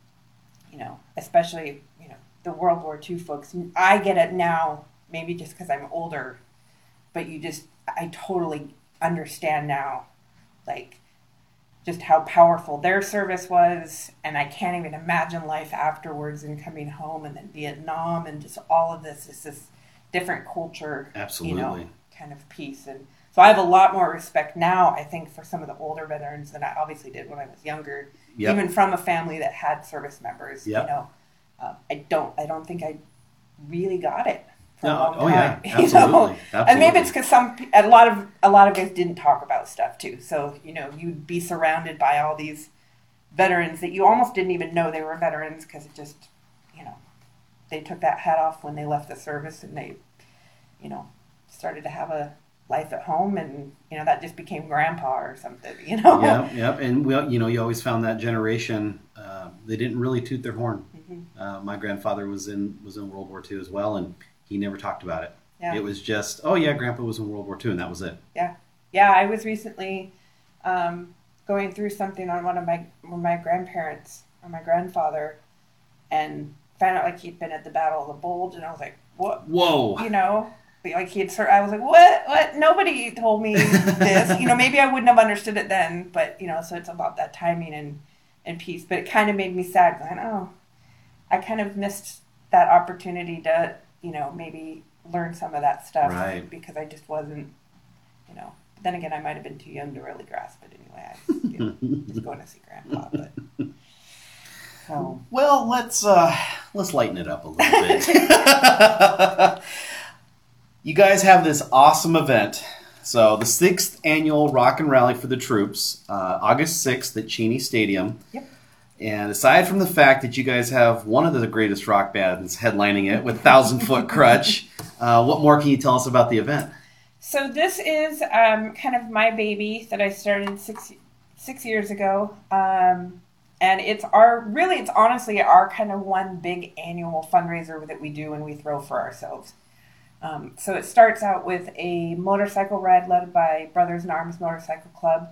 you know, especially you know the World War II folks. I get it now, maybe just because I'm older, but you just I totally understand now, like just how powerful their service was, and I can't even imagine life afterwards and coming home and then Vietnam and just all of this is this different culture, you know, kind of piece and. So I have a lot more respect now, I think, for some of the older veterans than I obviously did when I was younger Yep. even from a family that had service members. Yep. You know, uh, I don't. I don't think I really got it. For a long oh, yeah, time, [LAUGHS] you absolutely. And maybe it's because some a lot of a lot of us didn't talk about stuff too. So you know, you'd be surrounded by all these veterans that you almost didn't even know they were veterans because it just, you know, they took that hat off when they left the service and they, you know, started to have a life at home and you know that just became grandpa or something. [LAUGHS] You know. Yep, yep. And well, you know, you always found that generation uh, they didn't really toot their horn. Mhm. Uh, my grandfather was in was in World War II as well, and he never talked about it. Yeah. It was just, oh yeah, Grandpa was in World War II, and that was it. yeah, yeah. I was recently um, going through something on one of my one of my grandparents or my grandfather, and found out like he'd been at the Battle of the Bulge, and I was like, what, Whoa. you know, like he'd. Sort, I was like, what, what? Nobody told me this. you know, maybe I wouldn't have understood it then, but you know, so it's about that timing and and peace. But it kind of made me sad. Going, oh, I kind of missed that opportunity to, you know, maybe learn some of that stuff Right. because I just wasn't, you know. Then again, I might have been too young to really grasp it anyway. I was you know, [LAUGHS] just going to see grandpa, but so Well, let's uh, let's lighten it up a little bit. [LAUGHS] you guys have this awesome event. So the sixth annual Rock and Rally for the Troops, uh, August sixth at Cheney Stadium. Yep. And aside from the fact that you guys have one of the greatest rock bands headlining it with Thousand Foot [LAUGHS] Krutch, uh, what more can you tell us about the event? So this is um, kind of my baby that I started six six years ago, um, and it's our really it's honestly our kind of one big annual fundraiser that we do and we throw for ourselves. Um, so it starts out with a motorcycle ride led by Brothers in Arms Motorcycle Club.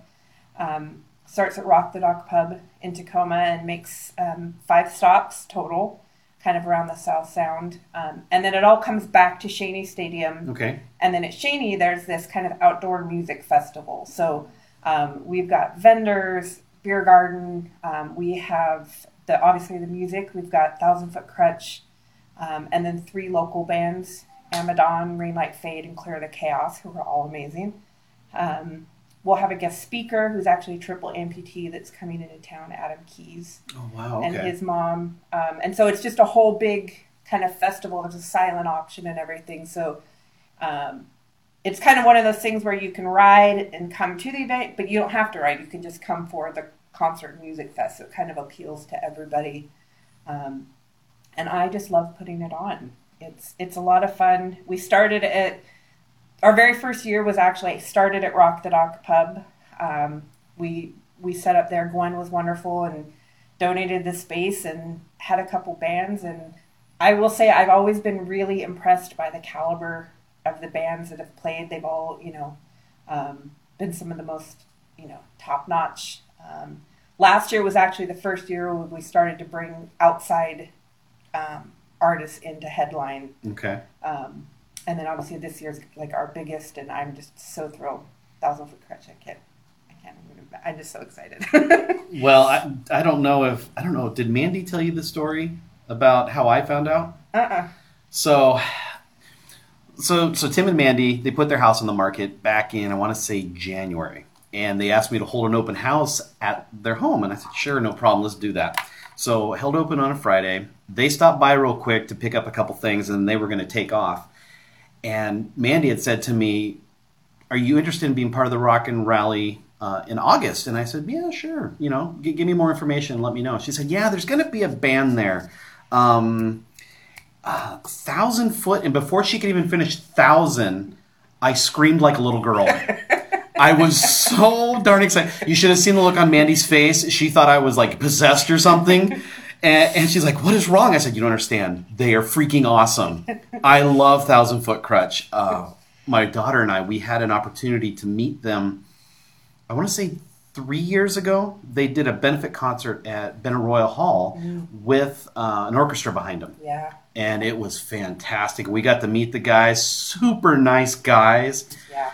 Um, starts at Rock the Dock Pub in Tacoma and makes um, five stops total, kind of around the South Sound, um, and then it all comes back to Cheney Stadium Okay. and then at Cheney, there's this kind of outdoor music festival. So um, we've got vendors, beer garden. Um, we have the obviously the music. We've got Thousand Foot Krutch, um, and then three local bands: Amadon, Rainlight Fade, and Clear the Chaos, who are all amazing. Um, we'll have a guest speaker who's actually a triple amputee that's coming into town, Adam Keys Oh wow. and his mom. Um, and so it's just a whole big kind of festival. There's a silent auction and everything. So um, it's kind of one of those things where you can ride and come to the event, but you don't have to ride. You can just come for the concert and music fest. So it kind of appeals to everybody. Um, and I just love putting it on. It's it's a lot of fun. We started at our very first year was actually started at Rock the Dock Pub. Um, we we set up there. Gwen was wonderful and donated the space and had a couple bands. And I will say I've always been really impressed by the caliber of the bands that have played. They've all you know um, been some of the most you know top notch. Um, last year was actually the first year when we started to bring outside um, artists into headline. Okay. And then obviously this year's like our biggest, and I'm just so thrilled. Thousand foot Krutch, I can't, I can't even. I'm just so excited. [LAUGHS] Well, I, I don't know if I don't know. Did Mandi tell you the story about how I found out? uh-uh. So, so, so Tim and Mandi they put their house on the market back in I want to say January, and they asked me to hold an open house at their home, and I said sure, no problem, let's do that. So held open on a Friday. They stopped by real quick to pick up a couple things, and they were going to take off. And Mandi had said to me, "Are you interested in being part of the Rock and Rally uh, in August?" And I said, "Yeah, sure. You know, g- give me more information. And let me know." She said, "Yeah, there's going to be a band there." Um, uh, thousand foot, and before she could even finish thousand, I screamed like a little girl. [LAUGHS] I was so darn excited. You should have seen the look on Mandi's face. She thought I was like possessed or something. And, and she's like, "What is wrong?" I said, "You don't understand. They are freaking awesome. [LAUGHS] I love Thousand Foot Krutch. Uh, my daughter and I, we had an opportunity to meet them. I want to say three years ago. They did a benefit concert at Benaroya Hall with uh, an orchestra behind them Yeah. and it was fantastic. We got to meet the guys, super nice guys. Yeah.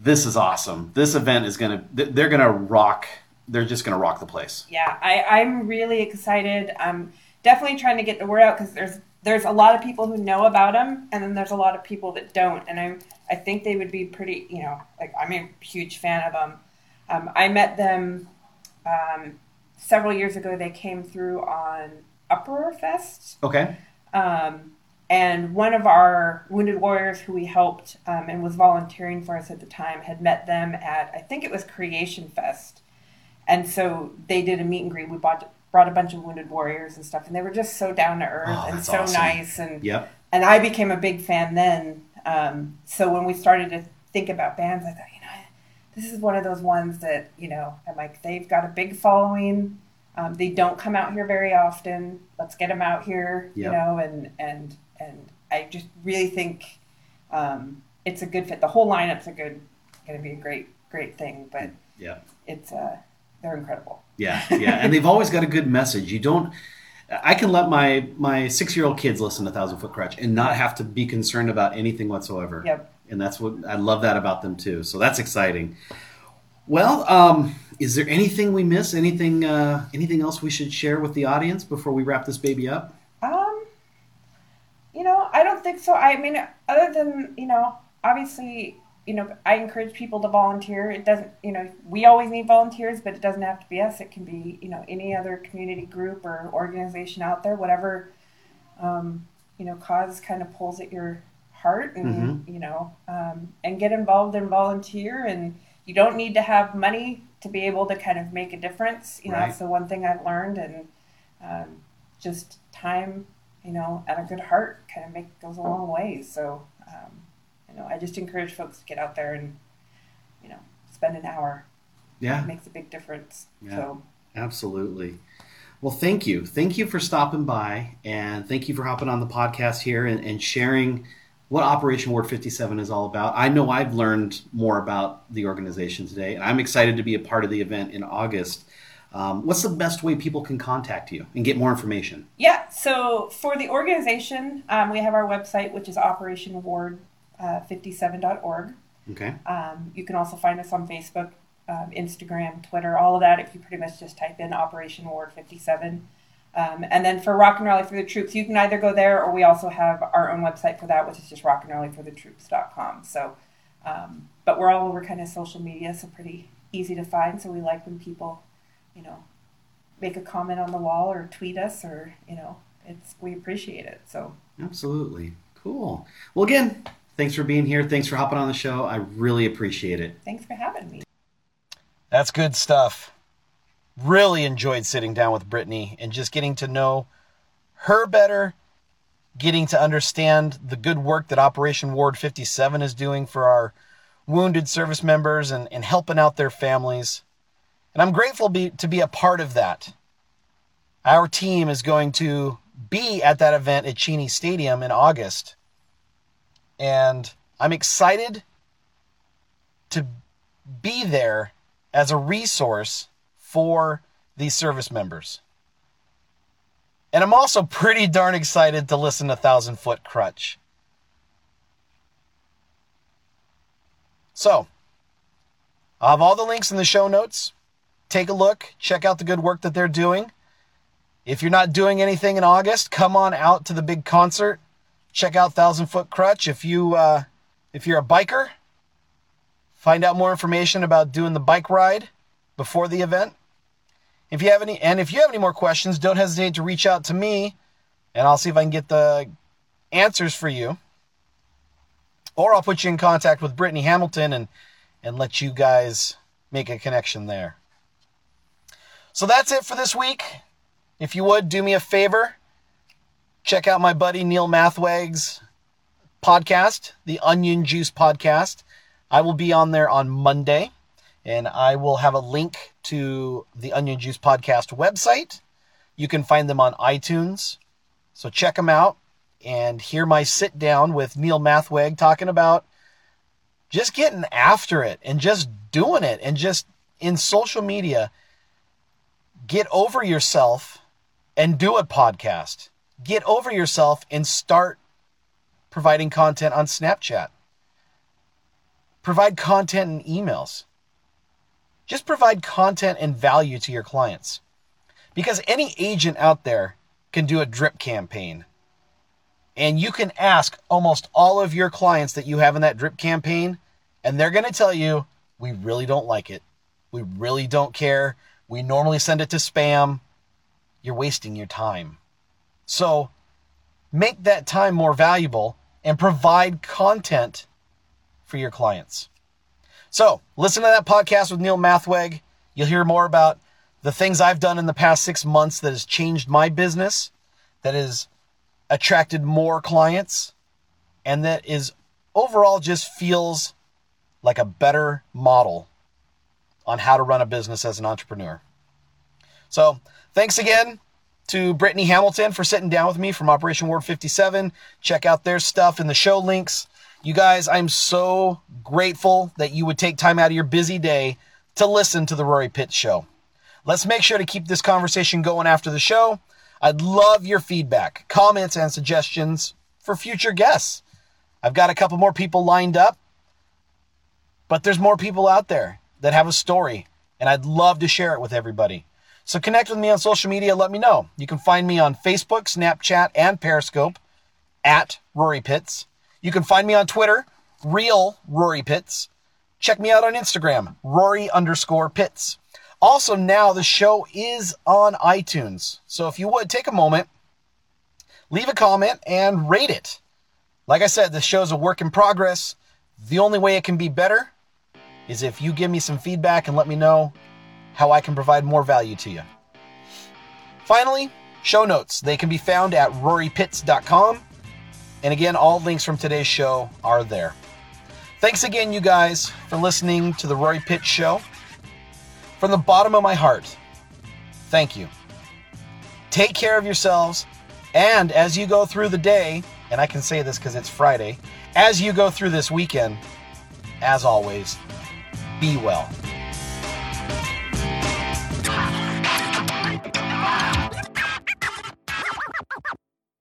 This is awesome. This event is gonna, they're gonna rock. They're just gonna rock the place. Yeah, I, I'm really excited. I'm definitely trying to get the word out because there's there's a lot of people who know about them, and then there's a lot of people that don't. And I I think they would be pretty, you know, like I'm a huge fan of them. Um, I met them um, several years ago. They came through on Uproar Fest, Okay. um, and one of our wounded warriors who we helped um, and was volunteering for us at the time had met them at I think it was Creation Fest, and so they did a meet and greet. We bought brought a bunch of wounded warriors and stuff, and they were just so down to earth Oh, and so awesome. nice, and Yep. and I became a big fan then. Um, so when we started to think about bands, I thought, you know, this is one of those ones that you know, I'm like, they've got a big following. Um, they don't come out here very often. Let's get them out here, you know, and and and I just really think um, it's a good fit. The whole lineup's a good, going to be a great great thing. But Yeah. it's uh, they're incredible. Yeah. Yeah. and they've always got a good message. You don't. I can let my my six year old kids listen to Thousand Foot Krutch and not have to be concerned about anything whatsoever. Yep. And that's what I love that about them too. So that's exciting. Well, um, is there anything we miss? Anything uh, anything else we should share with the audience before we wrap this baby up? Um, you know, I don't think so. I mean, other than you know, obviously, you know, I encourage people to volunteer. It doesn't, you know, we always need volunteers, but it doesn't have to be us. It can be, you know, any other community group or organization out there, whatever, um, you know, cause kind of pulls at your heart, and you know, um, and get involved and volunteer. And you don't need to have money to be able to kind of make a difference. You know, Right. that's the one thing I've learned, and um, just time, you know, and a good heart kind of make goes a long way. So, um, you know, I just encourage folks to get out there and, you know, spend an hour. Yeah, It makes a big difference. Yeah. So, absolutely. Well, thank you. Thank you for stopping by and thank you for hopping on the podcast here and, and sharing what Operation Ward 57 is all about. I know I've learned more about the organization today, and I'm excited to be a part of the event in August. Um, what's the best way people can contact you and get more information? yeah. So for the organization, um, we have our website, which is operationward57.org. Okay. Um, you can also find us on Facebook, um, Instagram, Twitter, all of that. If you pretty much just type in Operation Ward 57. Um, and then for Rock and Rally for the Troops, you can either go there or we also have our own website for that, which is just rockandrallyforthetroops.com. So, um, but we're all over kind of social media, so pretty easy to find. So we like when people, you know, make a comment on the wall or tweet us or, you know, it's, we appreciate it. So Absolutely. Cool. Well, again, thanks for being here. Thanks for hopping on the show. I really appreciate it. thanks for having me. That's good stuff. Really enjoyed sitting down with Brittney and just getting to know her better, getting to understand the good work that Operation Ward 57 is doing for our wounded service members and, and helping out their families. And I'm grateful be, to be a part of that. Our team is going to be at that event at Cheney Stadium in August. And I'm excited to be there as a resource for these service members. And I'm also pretty darn excited to listen to Thousand Foot Krutch. So, I'll have all the links in the show notes. Take a look, check out the good work that they're doing. If you're not doing anything in August, come on out to the big concert. Check out Thousand Foot Krutch. If you uh, if you're a biker, find out more information about doing the bike ride before the event. If you have any, and if you have any more questions, don't hesitate to reach out to me, and I'll see if I can get the answers for you. Or I'll put you in contact with Brittney Hamilton and and let you guys make a connection there. So that's it for this week. If you would do me a favor, check out my buddy Neil Mathweg's podcast, the Onion Juice Podcast. I will be on there on Monday, and I will have a link to the Onion Juice Podcast website. You can find them on iTunes. So check them out and hear my sit down with Neil Mathweg talking about just getting after it and just doing it and just in social media get over yourself and do a podcast. Get over yourself and start providing content on Snapchat. Provide content in emails. Just provide content and value to your clients. Because any agent out there can do a drip campaign. And you can ask almost all of your clients that you have in that drip campaign, and they're going to tell you, we really don't like it. We really don't care. We normally send it to spam. You're wasting your time. So make that time more valuable and provide content for your clients. So listen to that podcast with Neil Mathweg. You'll hear more about the things I've done in the past six months that has changed my business, that has attracted more clients, and that is overall just feels like a better model on how to run a business as an entrepreneur. So, thanks again to Brittney Hamilton for sitting down with me from Operation Ward 57. Check out their stuff in the show links. You guys, I'm so grateful that you would take time out of your busy day to listen to the Rory Pitts Show. Let's make sure to keep this conversation going after the show. I'd love your feedback, comments, and suggestions for future guests. I've got a couple more people lined up, but there's more people out there that have a story, and I'd love to share it with everybody. So connect with me on social media. Let me know. You can find me on Facebook, Snapchat, and Periscope at Rory Pitts. You can find me on Twitter, real Rory Pitts. Check me out on Instagram, Rory underscore Pitts. Also, now the show is on iTunes. So if you would take a moment, leave a comment and rate it. Like I said, the show's a work in progress. The only way it can be better is if you give me some feedback and let me know how I can provide more value to you. Finally, show notes. They can be found at rorypitts.com. And again, all links from today's show are there. Thanks again, you guys, for listening to the Rory Pitts Show. From the bottom of my heart, thank you. Take care of yourselves, and as you go through the day, and I can say this because it's Friday, as you go through this weekend, as always, be well.